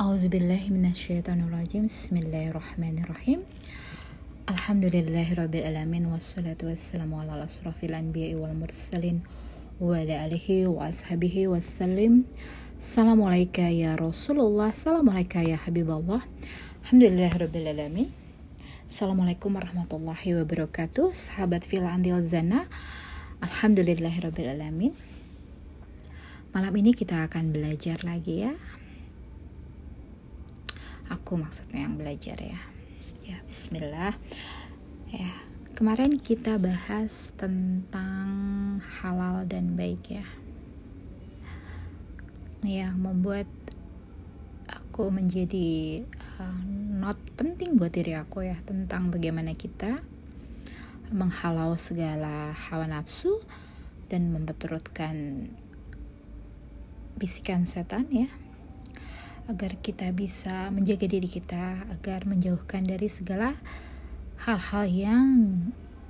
Auzubillahiminasyaitonirrajim Bismillahirrahmanirrahim. Alhamdulillahirrabbilalamin Wassalatu wassalamu ala asrafil anbiya'i wal mursalin Wa ala alihi wa ashabihi wassalim. Assalamualaikum ya Rasulullah. Assalamualaikum ya Alhamdulillahirrabbilalamin Assalamualaikum warahmatullahi wabarakatuh. Sahabat fil andil zana Alhamdulillahirrabbilalamin Malam ini kita akan belajar lagi ya aku maksudnya yang belajar ya. Ya Bismillah. Ya kemarin kita bahas tentang halal dan baik ya. Yang membuat aku menjadi uh, not penting buat diri aku ya tentang bagaimana kita menghalau segala hawa nafsu dan memperturutkan bisikan setan ya agar kita bisa menjaga diri kita agar menjauhkan dari segala hal-hal yang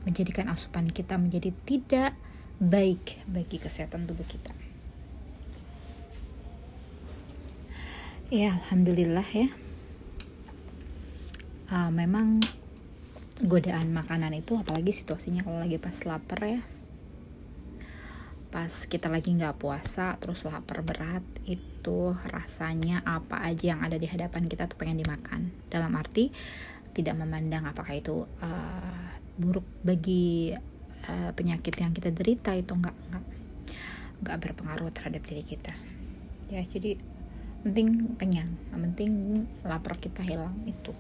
menjadikan asupan kita menjadi tidak baik bagi kesehatan tubuh kita. Ya, alhamdulillah ya. Uh, memang godaan makanan itu apalagi situasinya kalau lagi pas lapar ya pas kita lagi nggak puasa terus lapar berat itu rasanya apa aja yang ada di hadapan kita tuh pengen dimakan. Dalam arti tidak memandang apakah itu uh, buruk bagi uh, penyakit yang kita derita itu nggak nggak nggak berpengaruh terhadap diri kita. Ya jadi penting kenyang penting lapar kita hilang itu.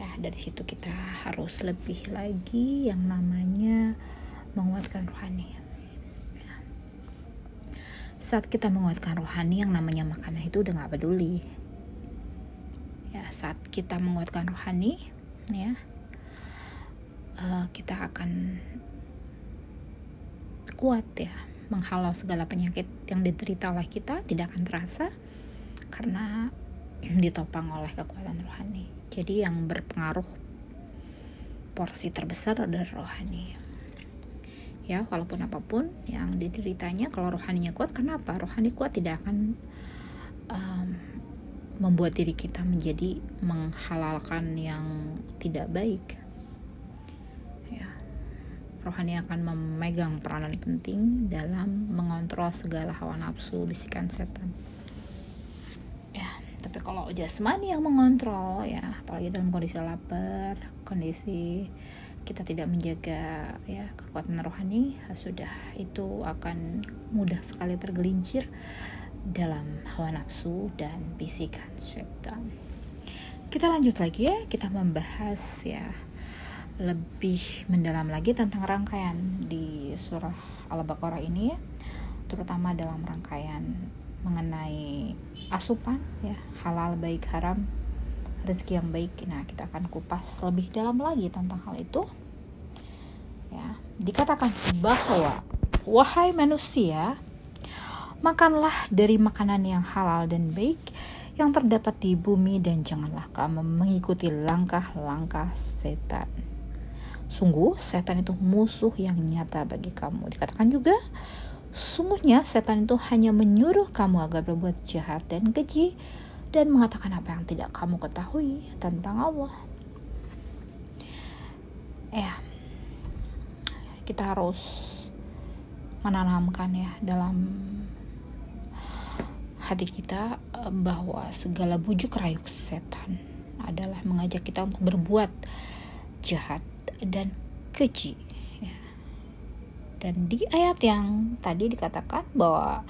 Ya dari situ kita harus lebih lagi yang namanya menguatkan rohani saat kita menguatkan rohani yang namanya makanan itu udah gak peduli. Ya saat kita menguatkan rohani ya uh, kita akan kuat ya menghalau segala penyakit yang diderita oleh kita tidak akan terasa karena ditopang oleh kekuatan rohani. Jadi yang berpengaruh porsi terbesar adalah rohani ya walaupun apa pun yang dideritanya kalau rohaninya kuat kenapa? Rohani kuat tidak akan um, membuat diri kita menjadi menghalalkan yang tidak baik. Ya rohani akan memegang peranan penting dalam mengontrol segala hawa nafsu bisikan setan. Ya tapi kalau jasmani yang mengontrol ya apalagi dalam kondisi lapar kondisi kita tidak menjaga ya kekuatan rohani sudah itu akan mudah sekali tergelincir dalam hawa nafsu dan bisikan syaitan. Kita lanjut lagi ya, kita membahas ya lebih mendalam lagi tentang rangkaian di surah Al-Baqarah ini ya, terutama dalam rangkaian mengenai asupan ya halal baik haram rezeki yang baik. Nah, kita akan kupas lebih dalam lagi tentang hal itu. Ya, dikatakan bahwa wahai manusia, makanlah dari makanan yang halal dan baik yang terdapat di bumi dan janganlah kamu mengikuti langkah-langkah setan. Sungguh, setan itu musuh yang nyata bagi kamu. Dikatakan juga, sungguhnya setan itu hanya menyuruh kamu agar berbuat jahat dan keji dan mengatakan apa yang tidak kamu ketahui tentang Allah. Ya, kita harus menanamkan ya dalam hati kita eh, bahwa segala bujuk rayu setan adalah mengajak kita untuk berbuat jahat dan keji. Ya. Dan di ayat yang tadi dikatakan bahwa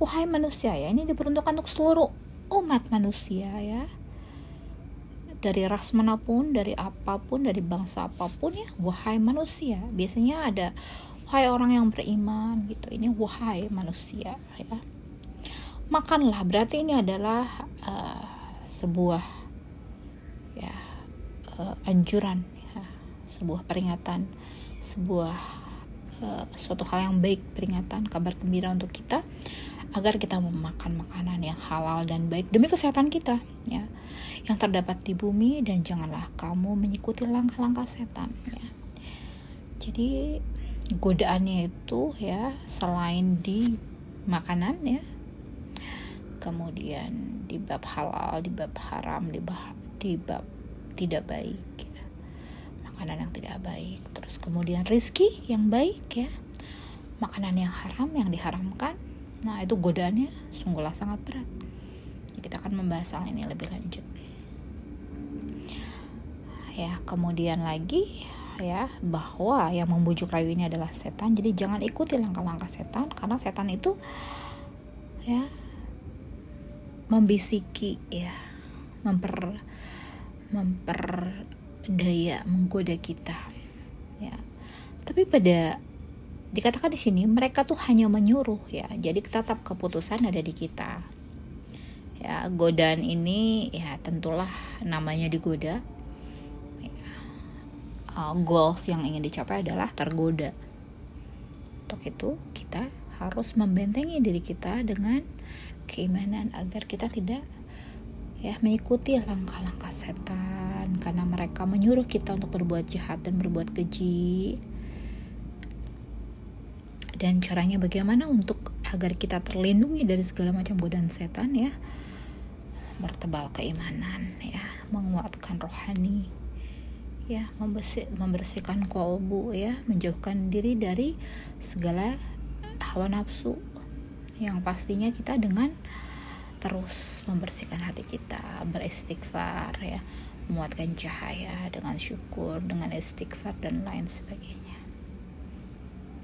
wahai manusia ya ini diperuntukkan untuk seluruh umat manusia ya dari ras mana pun, dari apa pun, dari bangsa apa pun ya, wahai manusia. Biasanya ada wahai orang yang beriman gitu. Ini wahai manusia ya. Makanlah berarti ini adalah uh, sebuah ya uh, anjuran ya, sebuah peringatan, sebuah uh, suatu hal yang baik, peringatan, kabar gembira untuk kita agar kita memakan makanan yang halal dan baik demi kesehatan kita ya. Yang terdapat di bumi dan janganlah kamu mengikuti langkah-langkah setan ya. Jadi godaannya itu ya selain di makanan ya kemudian di bab halal di bab haram di bab, di bab tidak baik ya. makanan yang tidak baik terus kemudian rizki yang baik ya. Makanan yang haram yang diharamkan nah itu godaannya sungguhlah sangat berat. Kita akan membahas hal ini lebih lanjut. Ya kemudian lagi ya bahwa yang membujuk rayu ini adalah setan. Jadi jangan ikuti langkah-langkah setan karena setan itu ya membisiki ya memper memperdaya menggoda kita ya. Tapi pada dikatakan di sini mereka tuh hanya menyuruh ya. Jadi tetap keputusan ada di kita. Ya godaan ini ya tentulah namanya digoda. Ya, uh, goals yang ingin dicapai adalah tergoda. Untuk itu kita harus membentengi diri kita dengan keimanan agar kita tidak ya mengikuti langkah-langkah setan. Karena mereka menyuruh kita untuk berbuat jahat dan berbuat keji dan caranya bagaimana untuk agar kita terlindungi dari segala macam godaan setan ya. Bertebal keimanan ya. Menguatkan rohani ya. Membersih, membersihkan kolbu ya. Menjauhkan diri dari segala hawa nafsu yang pastinya kita dengan terus membersihkan hati kita beristighfar ya. Menguatkan cahaya dengan syukur dengan istighfar dan lain sebagainya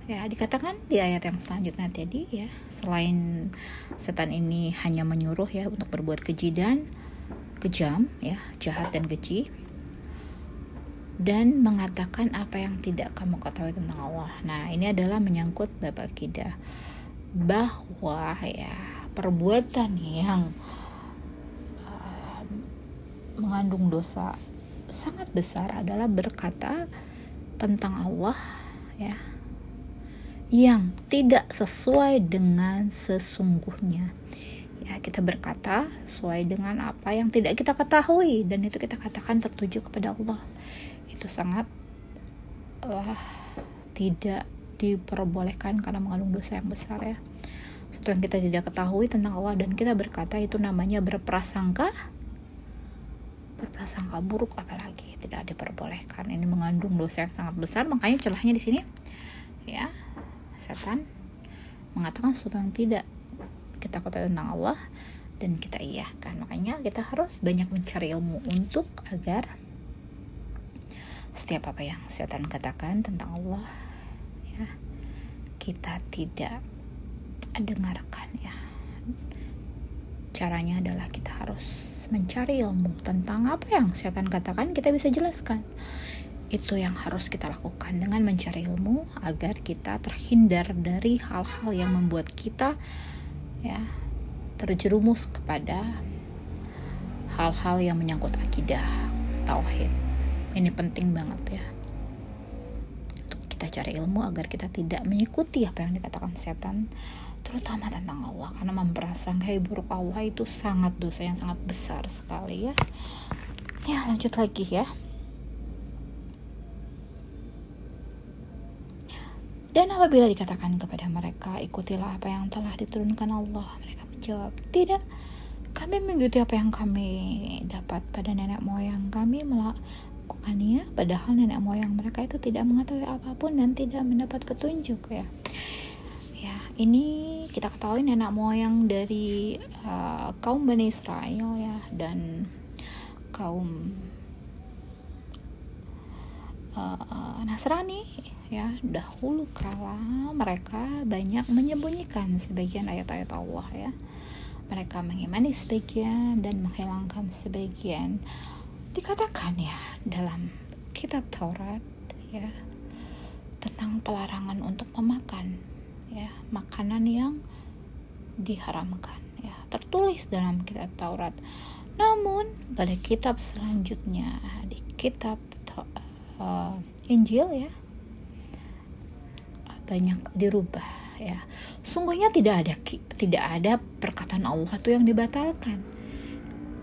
ya dikatakan di ayat yang selanjutnya tadi ya selain setan ini hanya menyuruh ya untuk berbuat keji dan kejam ya jahat dan keji dan mengatakan apa yang tidak kamu ketahui tentang Allah. Nah, ini adalah menyangkut bab akidah bahwa ya perbuatan yang uh, mengandung dosa sangat besar adalah berkata tentang Allah ya yang tidak sesuai dengan sesungguhnya. Ya, kita berkata sesuai dengan apa yang tidak kita ketahui dan itu kita katakan tertuju kepada Allah. Itu sangat uh, tidak diperbolehkan karena mengandung dosa yang besar ya. Sesuatu yang kita tidak ketahui tentang Allah dan kita berkata itu namanya berprasangka berprasangka buruk apalagi tidak diperbolehkan ini mengandung dosa yang sangat besar makanya celahnya di sini ya setan mengatakan sesuatu yang tidak kita ketahui tentang Allah dan kita iya kan makanya kita harus banyak mencari ilmu untuk agar setiap apa yang setan katakan tentang Allah ya kita tidak dengarkan ya. Caranya adalah kita harus mencari ilmu tentang apa yang setan katakan kita bisa jelaskan itu yang harus kita lakukan dengan mencari ilmu agar kita terhindar dari hal-hal yang membuat kita ya terjerumus kepada hal-hal yang menyangkut akidah tauhid. Ini penting banget ya. Untuk kita cari ilmu agar kita tidak mengikuti apa yang dikatakan setan terutama tentang Allah. Karena memprasangkai buruk Allah itu sangat dosa yang sangat besar sekali ya. Ya lanjut lagi ya Dan apabila dikatakan kepada mereka, ikutilah apa yang telah diturunkan Allah, mereka menjawab, tidak. Kami mengikuti apa yang kami dapat pada nenek moyang kami melakukannya, padahal nenek moyang mereka itu tidak mengetahui apa pun dan tidak mendapat petunjuk ya. Ya, ini kita ketahui nenek moyang dari uh, kaum Bani Israel ya dan kaum uh, Nasrani ya dahulu kala mereka banyak menyembunyikan sebagian ayat-ayat Allah ya. Mereka mengimani sebagian dan menghilangkan sebagian. Dikatakan ya dalam kitab Taurat ya tentang pelarangan untuk memakan ya makanan yang diharamkan ya tertulis dalam kitab Taurat. Namun pada kitab selanjutnya di kitab uh, Injil ya banyak dirubah ya. Sungguhnya tidak ada tidak ada perkataan Allah itu yang dibatalkan.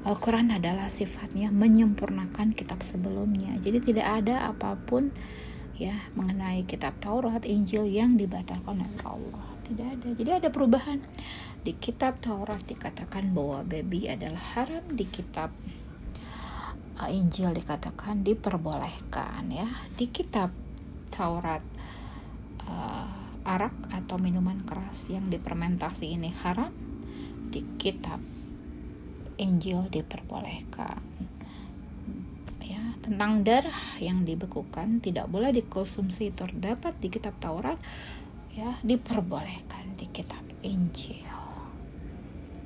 Al-Quran adalah sifatnya menyempurnakan kitab sebelumnya. Jadi tidak ada apa pun ya mengenai kitab Taurat Injil yang dibatalkan oleh Allah. Tidak ada. Jadi ada perubahan. Di kitab Taurat dikatakan bahwa babi adalah haram di kitab uh, Injil dikatakan diperbolehkan ya. Di kitab Taurat uh, arak atau minuman keras yang dipermentasi ini haram di kitab Injil diperbolehkan. Ya tentang darah yang dibekukan tidak boleh dikonsumsi terdapat di kitab Taurat. Ya diperbolehkan di kitab Injil.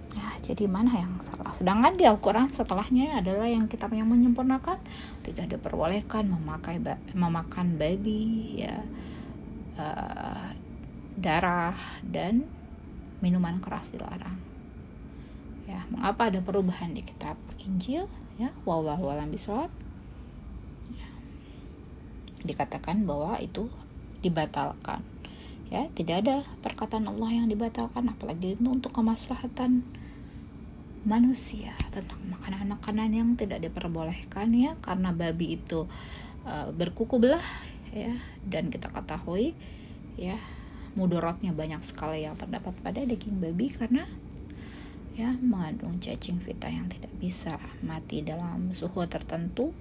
Ya, jadi mana yang salah? Sedangkan di Al-Quran setelahnya adalah yang kitab yang menyempurnakan. Tidak diperbolehkan memakai memakan babi, ya, uh, darah dan minuman keras dilarang. Ya, mengapa ada perubahan di kitab Injil? Ya, wallahu alam bisawab. Ya. Dikatakan bahwa itu dibatalkan. Ya, tidak ada perkataan Allah yang dibatalkan apalagi itu untuk kemaslahatan manusia tentang makanan-makanan yang tidak diperbolehkan ya karena babi itu uh, berkuku belah ya. Dan kita ketahui ya mudorotnya banyak sekali yang terdapat pada daging babi karena ya mengandung cacing vita yang tidak bisa mati dalam suhu tertentu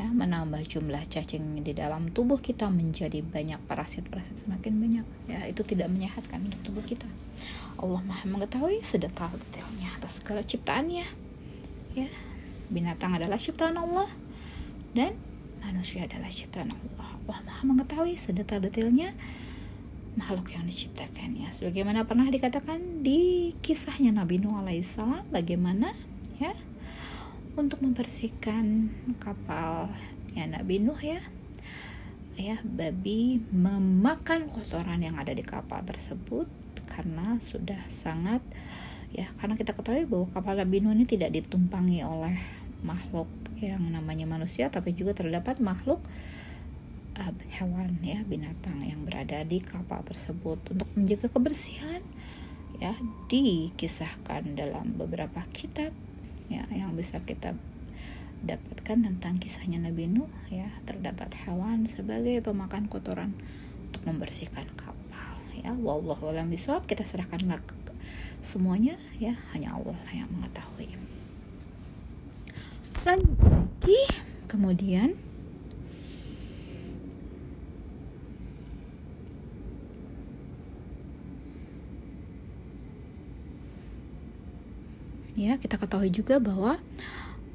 ya menambah jumlah cacing di dalam tubuh kita menjadi banyak parasit-parasit semakin banyak ya itu tidak menyehatkan untuk tubuh kita. Allah Maha mengetahui sedetail-detailnya atas segala ciptaannya ya. Binatang adalah ciptaan Allah dan manusia adalah ciptaan Allah Allah Maha mengetahui sedetail-detailnya makhluk yang diciptakannya sebagaimana pernah dikatakan di kisahnya Nabi Nuh alaihissalam bagaimana ya untuk membersihkan kapal ya Nabi Nuh ya ya babi memakan kotoran yang ada di kapal tersebut karena sudah sangat ya karena kita ketahui bahwa kapal Nabi Nuh ini tidak ditumpangi oleh makhluk yang namanya manusia tapi juga terdapat makhluk hewan ya binatang yang berada di kapal tersebut. Untuk menjaga kebersihan ya dikisahkan dalam beberapa kitab ya yang bisa kita dapatkan tentang kisahnya Nabi Nuh ya terdapat hewan sebagai pemakan kotoran untuk membersihkan kapal ya. Wallahu alam bisawab kita serahkanlah semuanya ya hanya Allah yang mengetahui. Lagi kemudian ya kita ketahui juga bahwa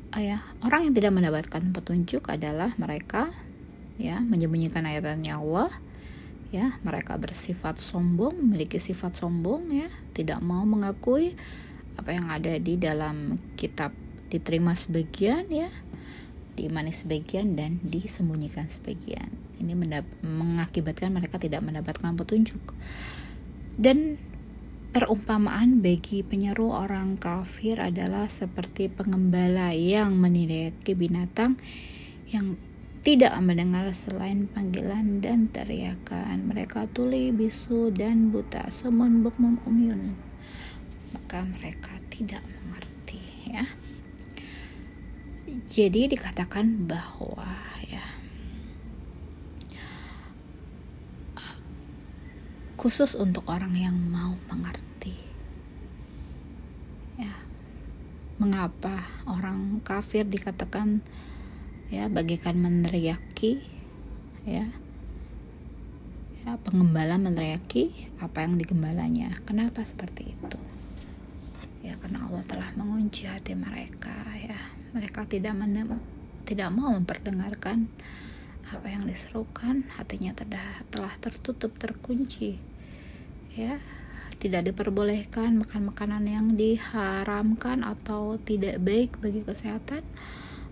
uh, ya orang yang tidak mendapatkan petunjuk adalah mereka ya menyembunyikan ayat-ayatnya Allah ya mereka bersifat sombong memiliki sifat sombong ya tidak mau mengakui apa yang ada di dalam kitab diterima sebagian ya diimani sebagian dan disembunyikan sebagian. Ini mengakibatkan mereka tidak mendapatkan petunjuk. Dan Perumpamaan bagi penyeru orang kafir adalah seperti pengembala yang menilaki binatang yang tidak mendengar selain panggilan dan teriakan. Mereka tuli, bisu, dan buta, sumun, bukmum, umyun. Maka mereka tidak mengerti, ya. Jadi dikatakan bahwa ya khusus untuk orang yang mau mengerti. Ya. Mengapa orang kafir dikatakan ya bagikan meneriaki ya. Ya pengembala meneriaki apa yang digembalanya? Kenapa seperti itu? Ya karena Allah telah mengunci hati mereka ya. Mereka tidak menem, tidak mau memperdengarkan apa yang diserukan. Hatinya telah tertutup terkunci ya tidak diperbolehkan makan makanan yang diharamkan atau tidak baik bagi kesehatan.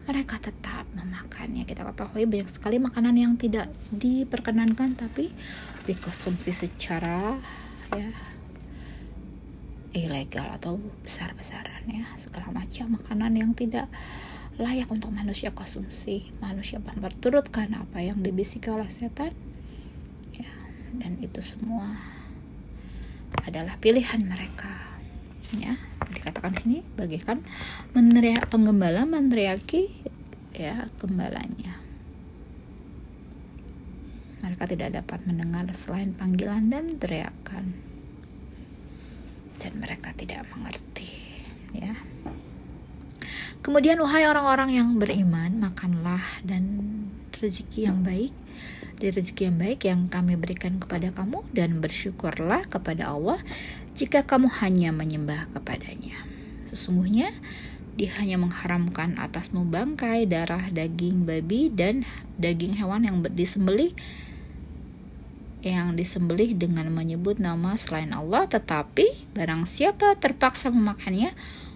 Mereka tetap memakannya kita ketahui banyak sekali makanan yang tidak diperkenankan tapi dikonsumsi secara ya ilegal atau besar-besaran ya. Segala macam makanan yang tidak layak untuk manusia konsumsi. Manusia berturutkan apa yang dibisiki oleh setan. Ya dan itu semua adalah pilihan mereka. Ya dikatakan sini bagikan meneriak penggembala meneriaki ya gembalanya. Mereka tidak dapat mendengar selain panggilan dan teriakan. Dan mereka tidak mengerti ya. Kemudian wahai orang-orang yang beriman makanlah dan rezeki yang baik dari rezeki yang baik yang kami berikan kepada kamu dan bersyukurlah kepada Allah jika kamu hanya menyembah kepadanya. Sesungguhnya dia hanya mengharamkan atasmu bangkai, darah, daging babi dan daging hewan yang disembelih yang disembelih dengan menyebut nama selain Allah. Tetapi barang siapa terpaksa memakannya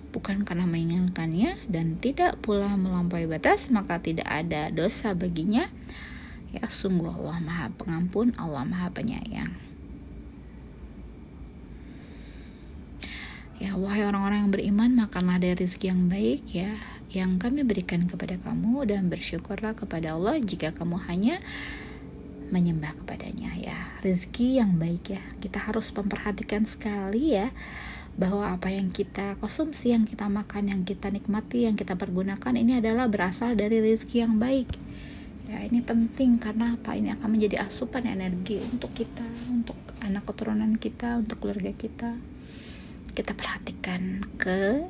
bukan karena menginginkannya dan tidak pula melampaui batas maka tidak ada dosa baginya ya sungguh Allah maha pengampun Allah maha penyayang. Ya wahai orang-orang yang beriman makanlah dari rezeki yang baik ya yang kami berikan kepada kamu dan bersyukurlah kepada Allah jika kamu hanya menyembah kepadanya ya. Rezeki yang baik ya. Kita harus memperhatikan sekali ya bahwa apa yang kita konsumsi yang kita makan yang kita nikmati yang kita pergunakan ini adalah berasal dari rezeki yang baik ya ini penting karena apa? Ini akan menjadi asupan energi untuk kita untuk anak keturunan kita untuk keluarga kita. Kita perhatikan ke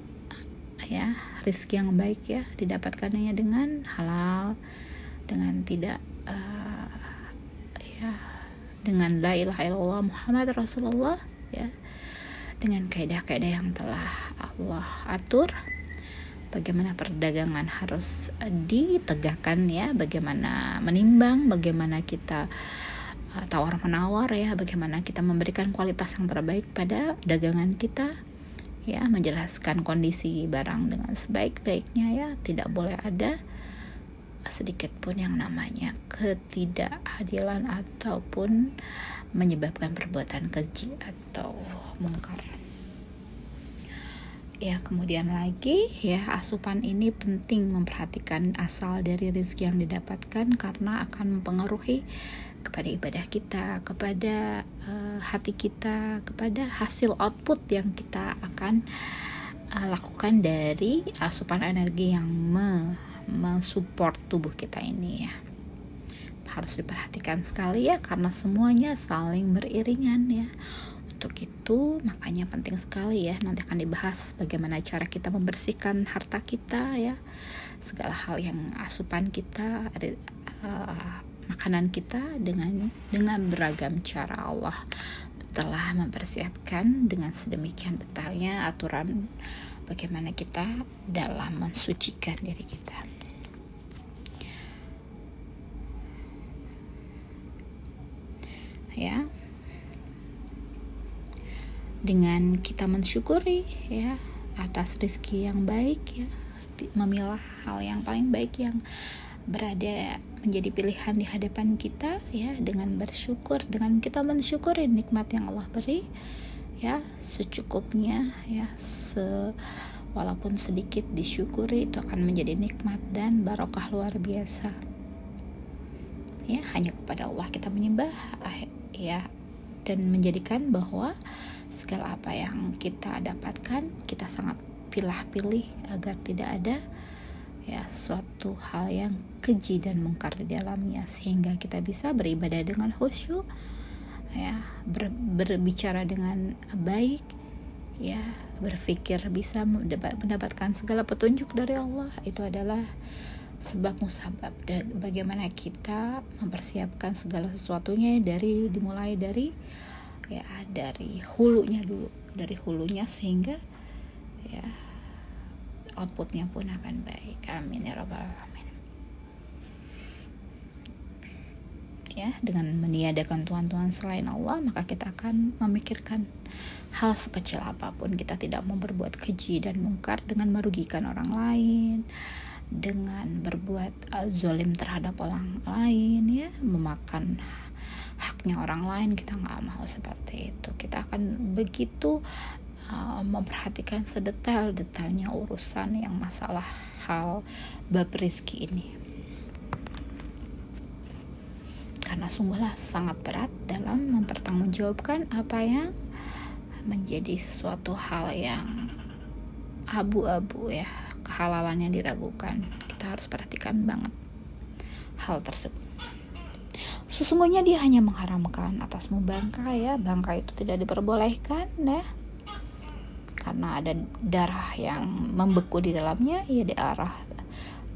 ya rezeki yang baik ya didapatkannya dengan halal dengan tidak ya dengan la ilaha illallah Muhammad Rasulullah ya dengan kaidah-kaidah yang telah Allah atur bagaimana perdagangan harus ditegakkan ya bagaimana menimbang bagaimana kita uh, tawar menawar ya bagaimana kita memberikan kualitas yang terbaik pada dagangan kita ya menjelaskan kondisi barang dengan sebaik-baiknya ya tidak boleh ada sedikit pun yang namanya ketidakadilan ataupun menyebabkan perbuatan keji atau mungkar. Ya, kemudian lagi ya asupan ini penting memperhatikan asal dari rezeki yang didapatkan karena akan mempengaruhi kepada ibadah kita, kepada uh, hati kita, kepada hasil output yang kita akan uh, lakukan dari asupan energi yang me mensupport tubuh kita ini ya. Harus diperhatikan sekali ya karena semuanya saling beriringan ya untuk itu makanya penting sekali ya nanti akan dibahas bagaimana cara kita membersihkan harta kita ya segala hal yang asupan kita uh, makanan kita dengan dengan beragam cara Allah telah mempersiapkan dengan sedemikian detailnya aturan bagaimana kita dalam mensucikan diri kita. ya dengan kita mensyukuri ya atas rezeki yang baik ya memilah hal yang paling baik yang berada menjadi pilihan di hadapan kita ya dengan bersyukur dengan kita mensyukuri nikmat yang Allah beri ya secukupnya ya se walaupun sedikit disyukuri itu akan menjadi nikmat dan barokah luar biasa. Ya hanya kepada Allah kita menyembah ya dan menjadikan bahwa segala apa yang kita dapatkan kita sangat pilih-pilih agar tidak ada ya suatu hal yang keji dan mungkar di dalamnya. Sehingga kita bisa beribadah dengan khusyuk ya ber, berbicara dengan baik ya berpikir bisa mendapatkan segala petunjuk dari Allah. Itu adalah sebab musabab bagaimana kita mempersiapkan segala sesuatunya dari dimulai dari ya dari hulunya dulu dari hulunya sehingga ya outputnya pun akan baik. Amin ya robbal alamin. Ya dengan meniadakan tuhan-tuhan selain Allah maka kita akan memikirkan hal sekecil apa pun. Kita tidak mau berbuat keji dan mungkar dengan merugikan orang lain dengan berbuat uh, zolim terhadap orang lain ya memakan haknya orang lain kita nggak mau seperti itu. Kita akan begitu uh, memperhatikan sedetail-detailnya urusan yang masalah hal bab rizki ini. Karena sungguhlah sangat berat dalam mempertanggungjawabkan apa yang menjadi sesuatu hal yang abu-abu ya kehalalannya diragukan. Kita harus perhatikan banget hal tersebut sesungguhnya dia hanya mengharamkan atasmu bangka ya. Bangka itu tidak diperbolehkan ya. Karena ada darah yang membeku di dalamnya ya darah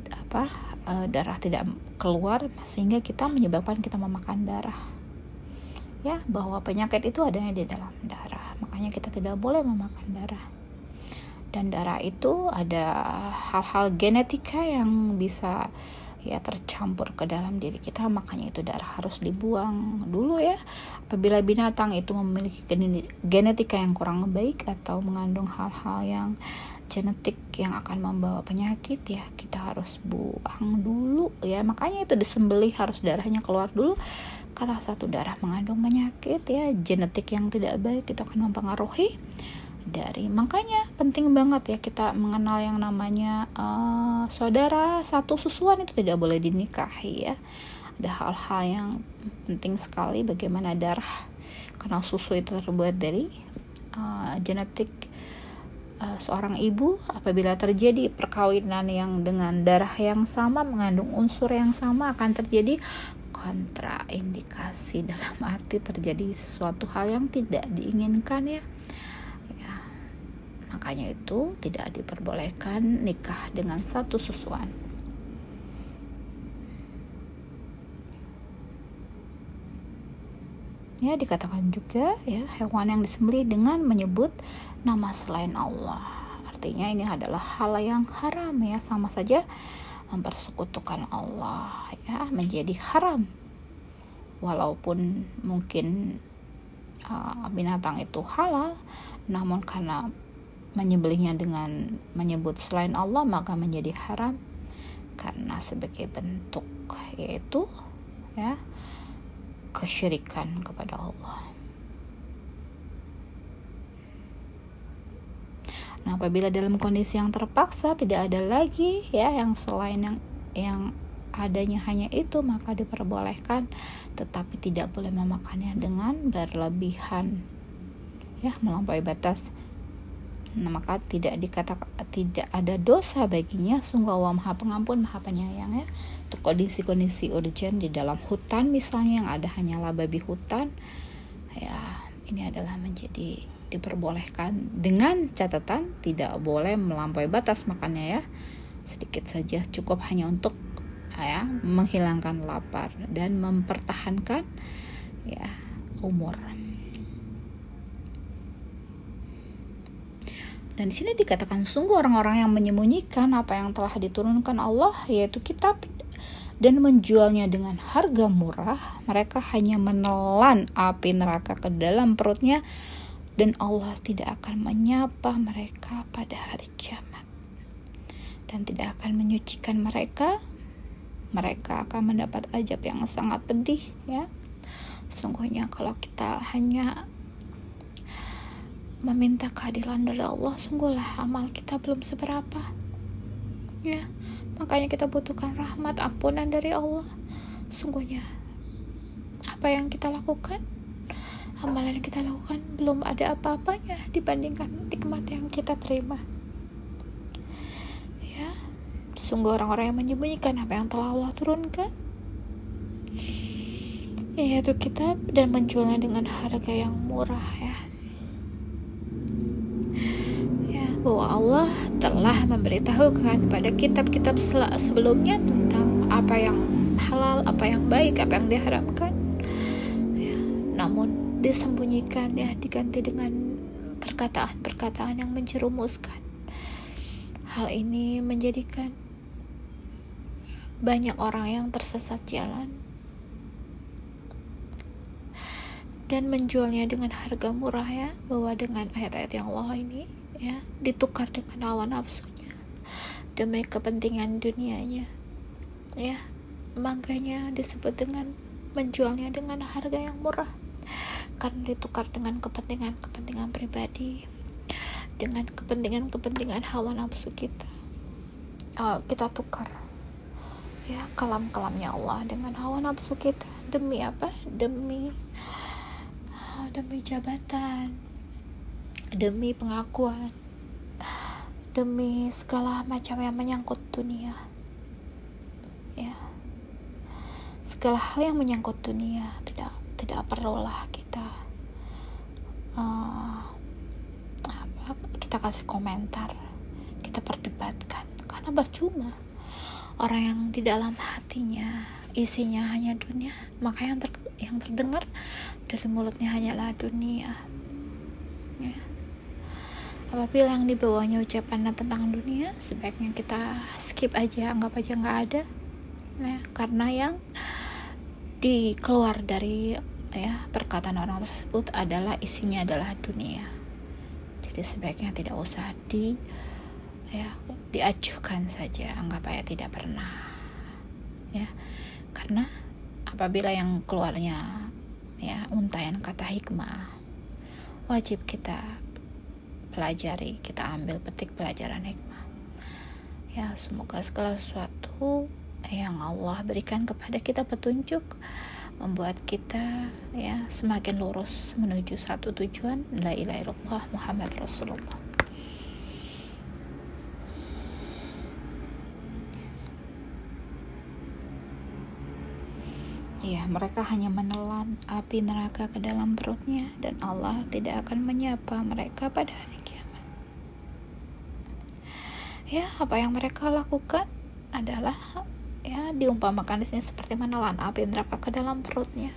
apa uh, darah tidak keluar sehingga kita menyebabkan kita memakan darah. Ya bahwa penyakit itu adanya di dalam darah. Makanya kita tidak boleh memakan darah. Dan darah itu ada hal-hal genetika yang bisa ya tercampur ke dalam diri kita makanya itu darah harus dibuang dulu ya. Apabila binatang itu memiliki genetika yang kurang baik atau mengandung hal-hal yang genetik yang akan membawa penyakit ya kita harus buang dulu ya. Makanya itu disembelih harus darahnya keluar dulu. Karena satu darah mengandung penyakit ya genetik yang tidak baik itu akan mempengaruhi dari. Makanya penting banget ya kita mengenal yang namanya uh, saudara satu susuan itu tidak boleh dinikahi ya. Ada hal-hal yang penting sekali bagaimana darah karena susu itu terbuat dari uh, genetik uh, seorang ibu. Apabila terjadi perkawinan yang dengan darah yang sama mengandung unsur yang sama akan terjadi kontraindikasi. Dalam arti terjadi sesuatu hal yang tidak diinginkan ya Makanya itu tidak diperbolehkan nikah dengan satu susuan. Ya, dikatakan juga ya hewan yang disembelih dengan menyebut nama selain Allah. Artinya ini adalah hal yang haram ya, sama saja mempersekutukan Allah ya, menjadi haram. Walaupun mungkin uh, binatang itu halal, namun karena menyembelihnya dengan menyebut selain Allah maka menjadi haram karena sebagai bentuk yaitu ya kesyirikan kepada Allah. Nah, apabila dalam kondisi yang terpaksa tidak ada lagi ya yang selain yang yang adanya hanya itu maka diperbolehkan tetapi tidak boleh memakannya dengan berlebihan ya melampaui batas Nah, maka tidak dikatakan tidak ada dosa baginya. Sungguh Allah Maha Pengampun Maha Penyayang ya. Untuk kondisi-kondisi urgent di dalam hutan misalnya yang ada hanyalah babi hutan ya ini adalah menjadi diperbolehkan dengan catatan tidak boleh melampaui batas. Makannya ya sedikit saja cukup hanya untuk ya menghilangkan lapar dan mempertahankan ya umur Dan di sini dikatakan sungguh orang-orang yang menyembunyikan apa yang telah diturunkan Allah yaitu kitab dan menjualnya dengan harga murah, mereka hanya menelan api neraka ke dalam perutnya dan Allah tidak akan menyapa mereka pada hari kiamat. Dan tidak akan menyucikan mereka mereka akan mendapat ajab yang sangat pedih ya. Sungguhnya kalau kita hanya meminta keadilan dari Allah sungguhlah amal kita belum seberapa. Ya makanya kita butuhkan rahmat ampunan dari Allah. Sungguhnya apa yang kita lakukan amalan yang kita lakukan belum ada apa-apanya dibandingkan nikmat yang kita terima. Ya sungguh orang-orang yang menyembunyikan apa yang telah Allah turunkan. Yaitu kitab dan menjualnya dengan harga yang murah ya bahwa Allah telah memberitahukan pada kitab-kitab sebelumnya tentang apa yang halal, apa yang baik, apa yang diharamkan. Ya, namun disembunyikan ya diganti dengan perkataan-perkataan yang menjerumuskan. Hal ini menjadikan banyak orang yang tersesat jalan dan menjualnya dengan harga murah ya bahwa dengan ayat-ayat yang Allah ini ya ditukar dengan hawa nafsunya demi kepentingan dunianya. Ya makanya disebut dengan menjualnya dengan harga yang murah. Karena ditukar dengan kepentingan-kepentingan pribadi dengan kepentingan-kepentingan hawa nafsu kita. Uh, kita tukar. Ya kalam-kalamnya Allah dengan hawa nafsu kita. Demi apa? Demi demi jabatan demi pengakuan, demi segala macam yang menyangkut dunia. Ya. Segala hal yang menyangkut dunia tidak tidak perlulah kita uh, apa kita kasih komentar kita perdebatkan karena percuma orang yang di dalam hatinya isinya hanya dunia maka yang ter yang terdengar dari mulutnya hanyalah dunia ya. Apabila yang dibawanya ucapan tentang dunia sebaiknya kita skip aja anggap aja nggak ada. Ya karena yang dikeluar dari ya perkataan orang tersebut adalah isinya adalah dunia. Jadi sebaiknya tidak usah di ya diajukan saja anggap aja tidak pernah. Ya karena apabila yang keluarnya ya untayan kata hikmah wajib kita pelajari kita ambil petik pelajaran hikmah. Ya semoga segala sesuatu yang Allah berikan kepada kita petunjuk membuat kita ya semakin lurus menuju satu tujuan. La ilaha illallah Muhammad Rasulullah Ya, mereka hanya menelan api neraka ke dalam perutnya dan Allah tidak akan menyapa mereka pada hari kiamat. Ya, apa yang mereka lakukan adalah ya diumpamakan di sini seperti menelan api neraka ke dalam perutnya.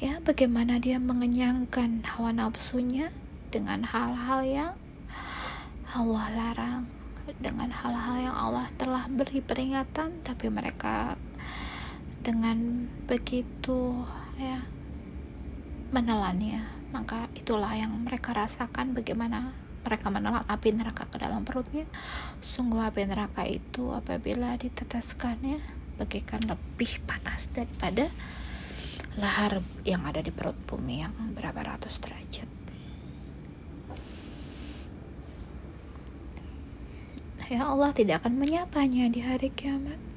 Ya, bagaimana dia mengenyangkan hawa nafsunya dengan hal-hal yang Allah larang, dengan hal-hal yang Allah telah beri peringatan tapi mereka dengan begitu ya menelannya. Maka itulah yang mereka rasakan bagaimana mereka menelan api neraka ke dalam perutnya. Sungguh api neraka itu apabila diteteskannya bagaikan lebih panas daripada lahar yang ada di perut bumi yang berapa ratus derajat. Ya Allah tidak akan menyapanya di hari kiamat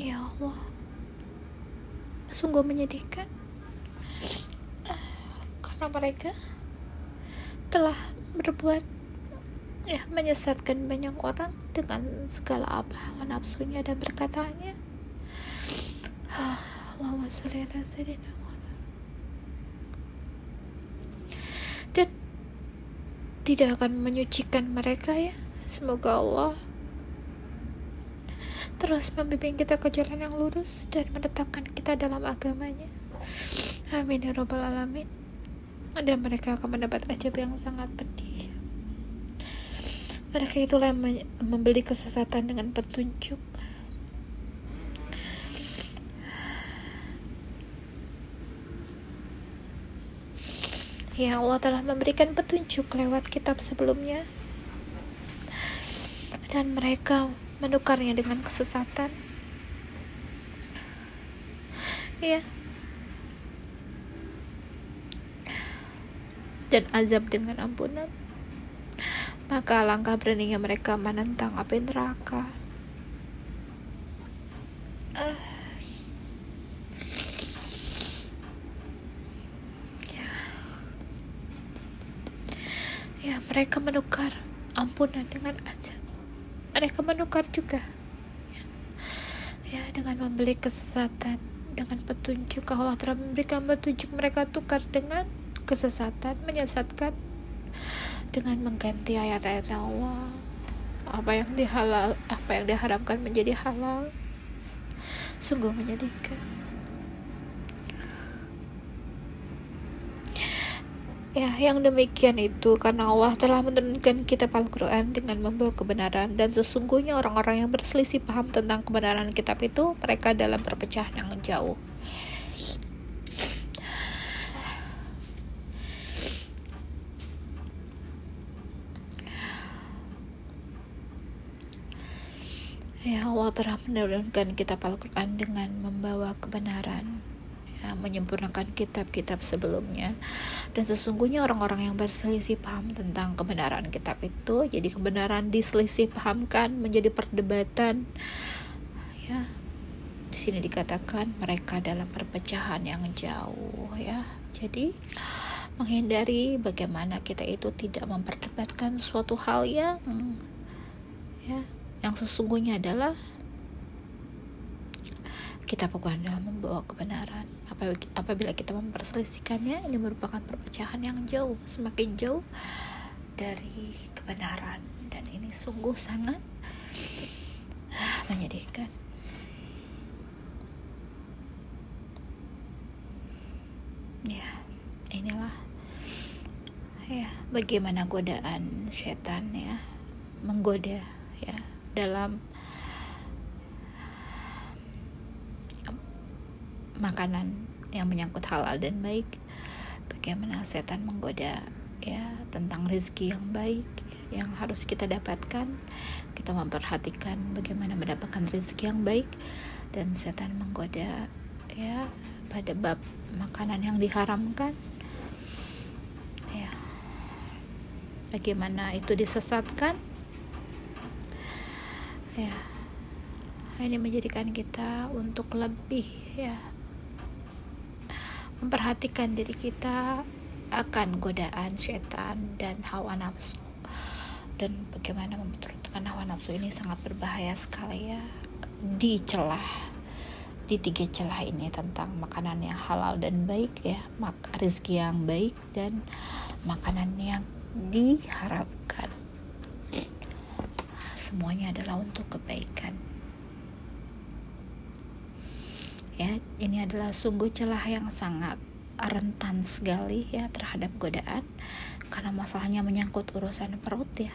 Ya Allah, sungguh menyedihkan karena mereka telah berbuat ya menyesatkan banyak orang dengan segala apa nafsunya dan perkataannya. Allahumma sholli ala sayyidina dan tidak akan menyucikan mereka ya. Semoga Allah terus membimbing kita ke jalan yang lurus dan menetapkan kita dalam agamanya. Amin ya robbal alamin. Dan mereka akan mendapat ajab yang sangat pedih. Mereka itulah yang membeli kesesatan dengan petunjuk. Ya Allah telah memberikan petunjuk lewat kitab sebelumnya. Dan mereka menukarnya dengan kesesatan. Ya. Dan azab dengan ampunan. Maka langkah beraninya mereka menentang api neraka. Ya, mereka menukar ampunan dengan azab mereka menukar juga. Ya, ya dengan membeli kesesatan dengan petunjuk Allah telah memberikan petunjuk mereka tukar dengan kesesatan menyesatkan dengan mengganti ayat-ayat Allah. Apa yang dihalal apa yang diharamkan menjadi halal sungguh menyedihkan Ya, yang demikian itu karena Allah telah menurunkan kitab Al-Quran dengan membawa kebenaran dan sesungguhnya orang-orang yang berselisih paham tentang kebenaran kitab itu mereka dalam perpecahan yang jauh. Ya Allah telah menurunkan kitab Al-Quran dengan membawa kebenaran ya, menyempurnakan kitab-kitab sebelumnya. Dan sesungguhnya orang-orang yang berselisih paham tentang kebenaran kitab itu jadi kebenaran diselisih pahamkan menjadi perdebatan. Ya di sini dikatakan mereka dalam perpecahan yang jauh ya. Jadi menghindari bagaimana kita itu tidak memperdebatkan suatu hal yang ya yang sesungguhnya adalah kita dalam membawa kebenaran. Apabila kita memperselisihkannya ini merupakan perpecahan yang jauh semakin jauh dari kebenaran. Dan ini sungguh sangat menyedihkan. Ya inilah ya bagaimana godaan setan ya menggoda ya dalam makanan yang menyangkut halal dan baik. Bagaimana setan menggoda ya tentang rezeki yang baik yang harus kita dapatkan. Kita memperhatikan bagaimana mendapatkan rezeki yang baik. Dan setan menggoda ya pada bab makanan yang diharamkan. Ya. Bagaimana itu disesatkan. Ya. Ini menjadikan kita untuk lebih ya memperhatikan diri kita akan godaan setan dan hawa nafsu. Dan bagaimana memperhatikan hawa nafsu ini sangat berbahaya sekali ya. Di celah di tiga celah ini tentang makanan yang halal dan baik ya. Mak rezeki yang baik dan makanan yang diharapkan semuanya adalah untuk kebaikan ya ini adalah sungguh celah yang sangat rentan sekali ya terhadap godaan. Karena masalahnya menyangkut urusan perut ya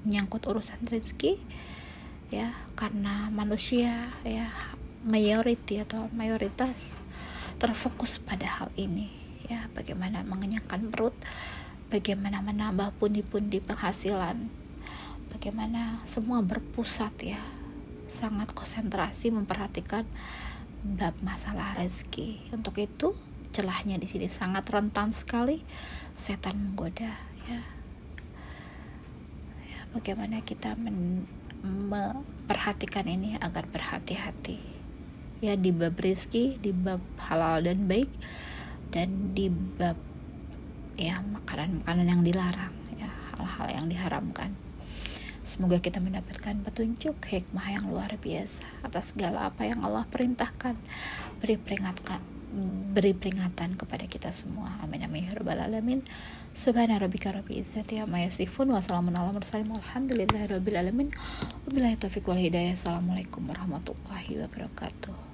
menyangkut urusan rezeki ya karena manusia ya mayoriti atau mayoritas terfokus pada hal ini ya. Bagaimana mengenyangkan perut bagaimana menambah pundi-pundi penghasilan bagaimana semua berpusat ya sangat konsentrasi memperhatikan bab masalah rezeki. Untuk itu celahnya di sini sangat rentan sekali. Setan menggoda ya. Ya bagaimana kita memperhatikan ini agar berhati-hati. Ya di bab rizki di bab halal dan baik dan di bab ya makanan-makanan yang dilarang ya hal-hal yang diharamkan Semoga kita mendapatkan petunjuk hikmah yang luar biasa atas segala apa yang Allah perintahkan. Beri peringatan beri peringatan kepada kita semua. Amin amin ya rabbal alamin. Subhana rabbika rabbil izzati amma yasifun wa salamun ala mursalin walhamdulillahi rabbil alamin. Wabillahi taufiq wal hidayah. Assalamualaikum warahmatullahi wabarakatuh.